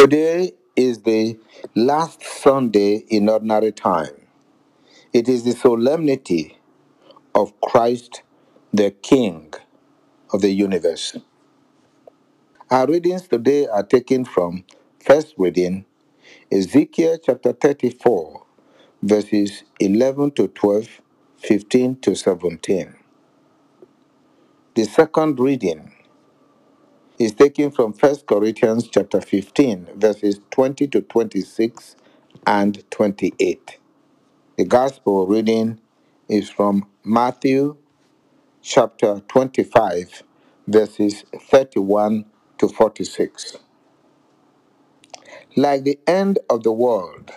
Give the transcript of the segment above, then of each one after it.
Today is the last Sunday in ordinary time. It is the solemnity of Christ the King of the universe. Our readings today are taken from first reading Ezekiel chapter 34, verses 11 to 12, 15 to 17. The second reading is taken from 1 Corinthians chapter 15, verses 20 to 26 and 28. The gospel reading is from Matthew chapter 25, verses 31 to 46. Like the end of the world,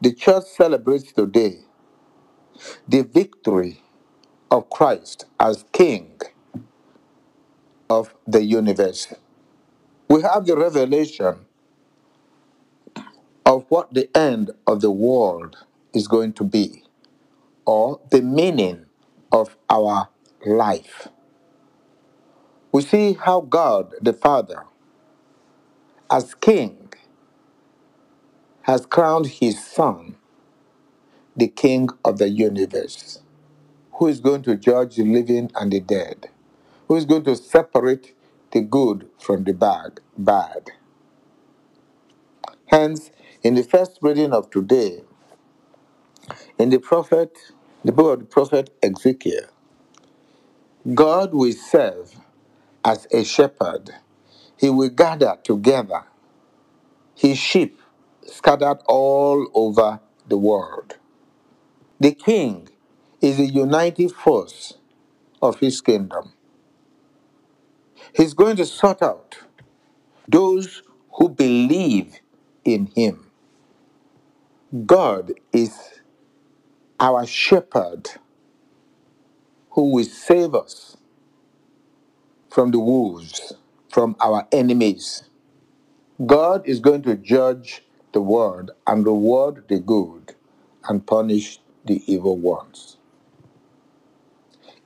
the church celebrates today the victory of Christ as King of the universe. We have the revelation of what the end of the world is going to be, or the meaning of our life. We see how God the Father, as King, has crowned his Son, the King of the universe, who is going to judge the living and the dead, who is going to separate the good from the bad. bad. Hence, in the first reading of today, in the prophet, the book of the prophet Ezekiel, God will serve as a shepherd. He will gather together his sheep scattered all over the world. The king is the united force of his kingdom. He's going to sort out those who believe in him. God is our shepherd who will save us from the wolves, from our enemies. God is going to judge the world and reward the good and punish the evil ones.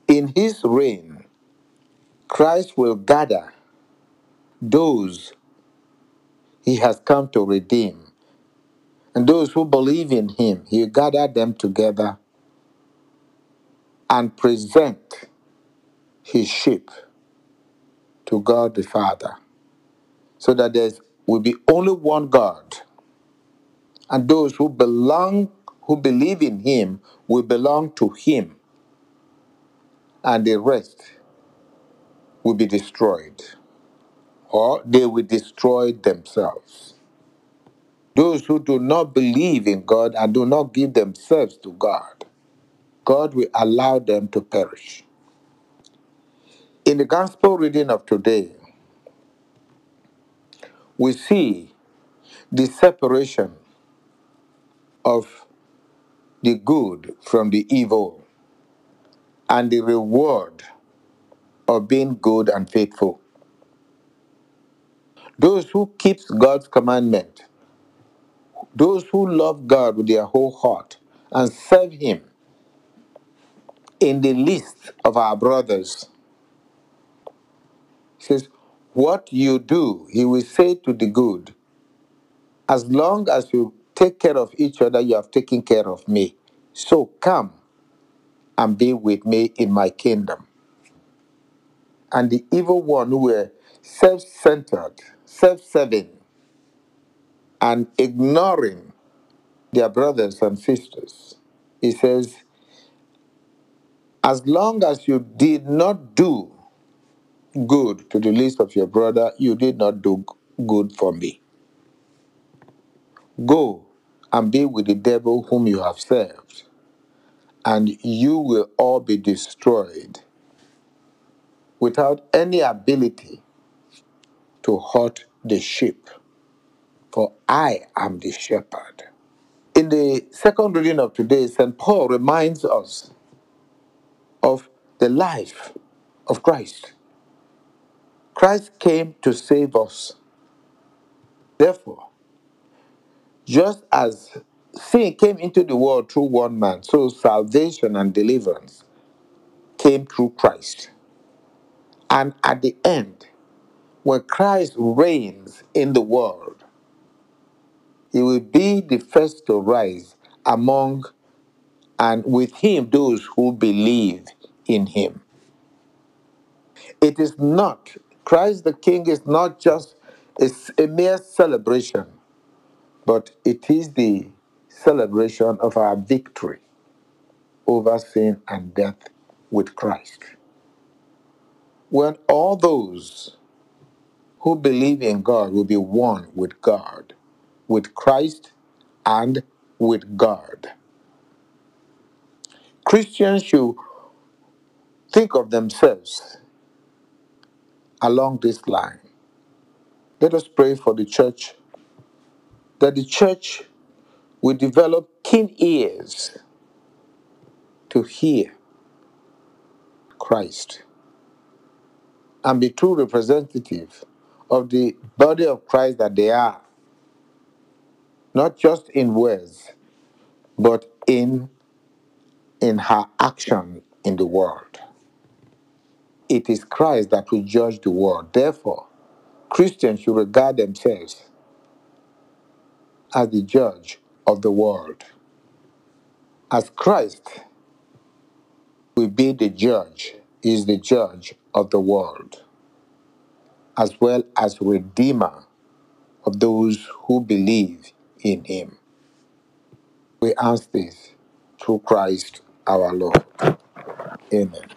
In his reign, Christ will gather those he has come to redeem. And those who believe in him, he will gather them together and present his sheep to God the Father. So that there will be only one God. And those who belong, who believe in him, will belong to him. And the rest will be destroyed. Or they will destroy themselves. Those who do not believe in God and do not give themselves to God, God will allow them to perish. In the gospel reading of today, we see the separation of the good from the evil and the reward of being good and faithful. Those who keeps God's commandment, those who love God with their whole heart and serve him in the list of our brothers. He says, What you do, he will say to the good, as long as you take care of each other, you have taken care of me. So come and be with me in my kingdom. And the evil one who were self centered, self serving, and ignoring their brothers and sisters, he says, as long as you did not do good to the least of your brother, you did not do good for me. Go and be with the devil whom you have served, and you will all be destroyed without any ability to hurt the sheep. For I am the shepherd. In the second reading of today, St. Paul reminds us of the life of Christ. Christ came to save us. Therefore, just as sin came into the world through one man, so salvation and deliverance came through Christ. And at the end, when Christ reigns in the world, he will be the first to rise among and with him those who believe in him. It is not, Christ the King is not just a, a mere celebration, but it is the celebration of our victory over sin and death with Christ. When all those who believe in God will be one with God, with Christ, and with God. Christians should think of themselves along this line. Let us pray for the church that the church will develop keen ears to hear Christ and be true representative of the body of Christ that they are, not just in words, but in in her action in the world. It is Christ that will judge the world. Therefore, Christians should regard themselves as the judge of the world. As Christ will be the judge, is the judge of the world, as well as redeemer of those who believe in him. We ask this through Christ our Lord. Amen.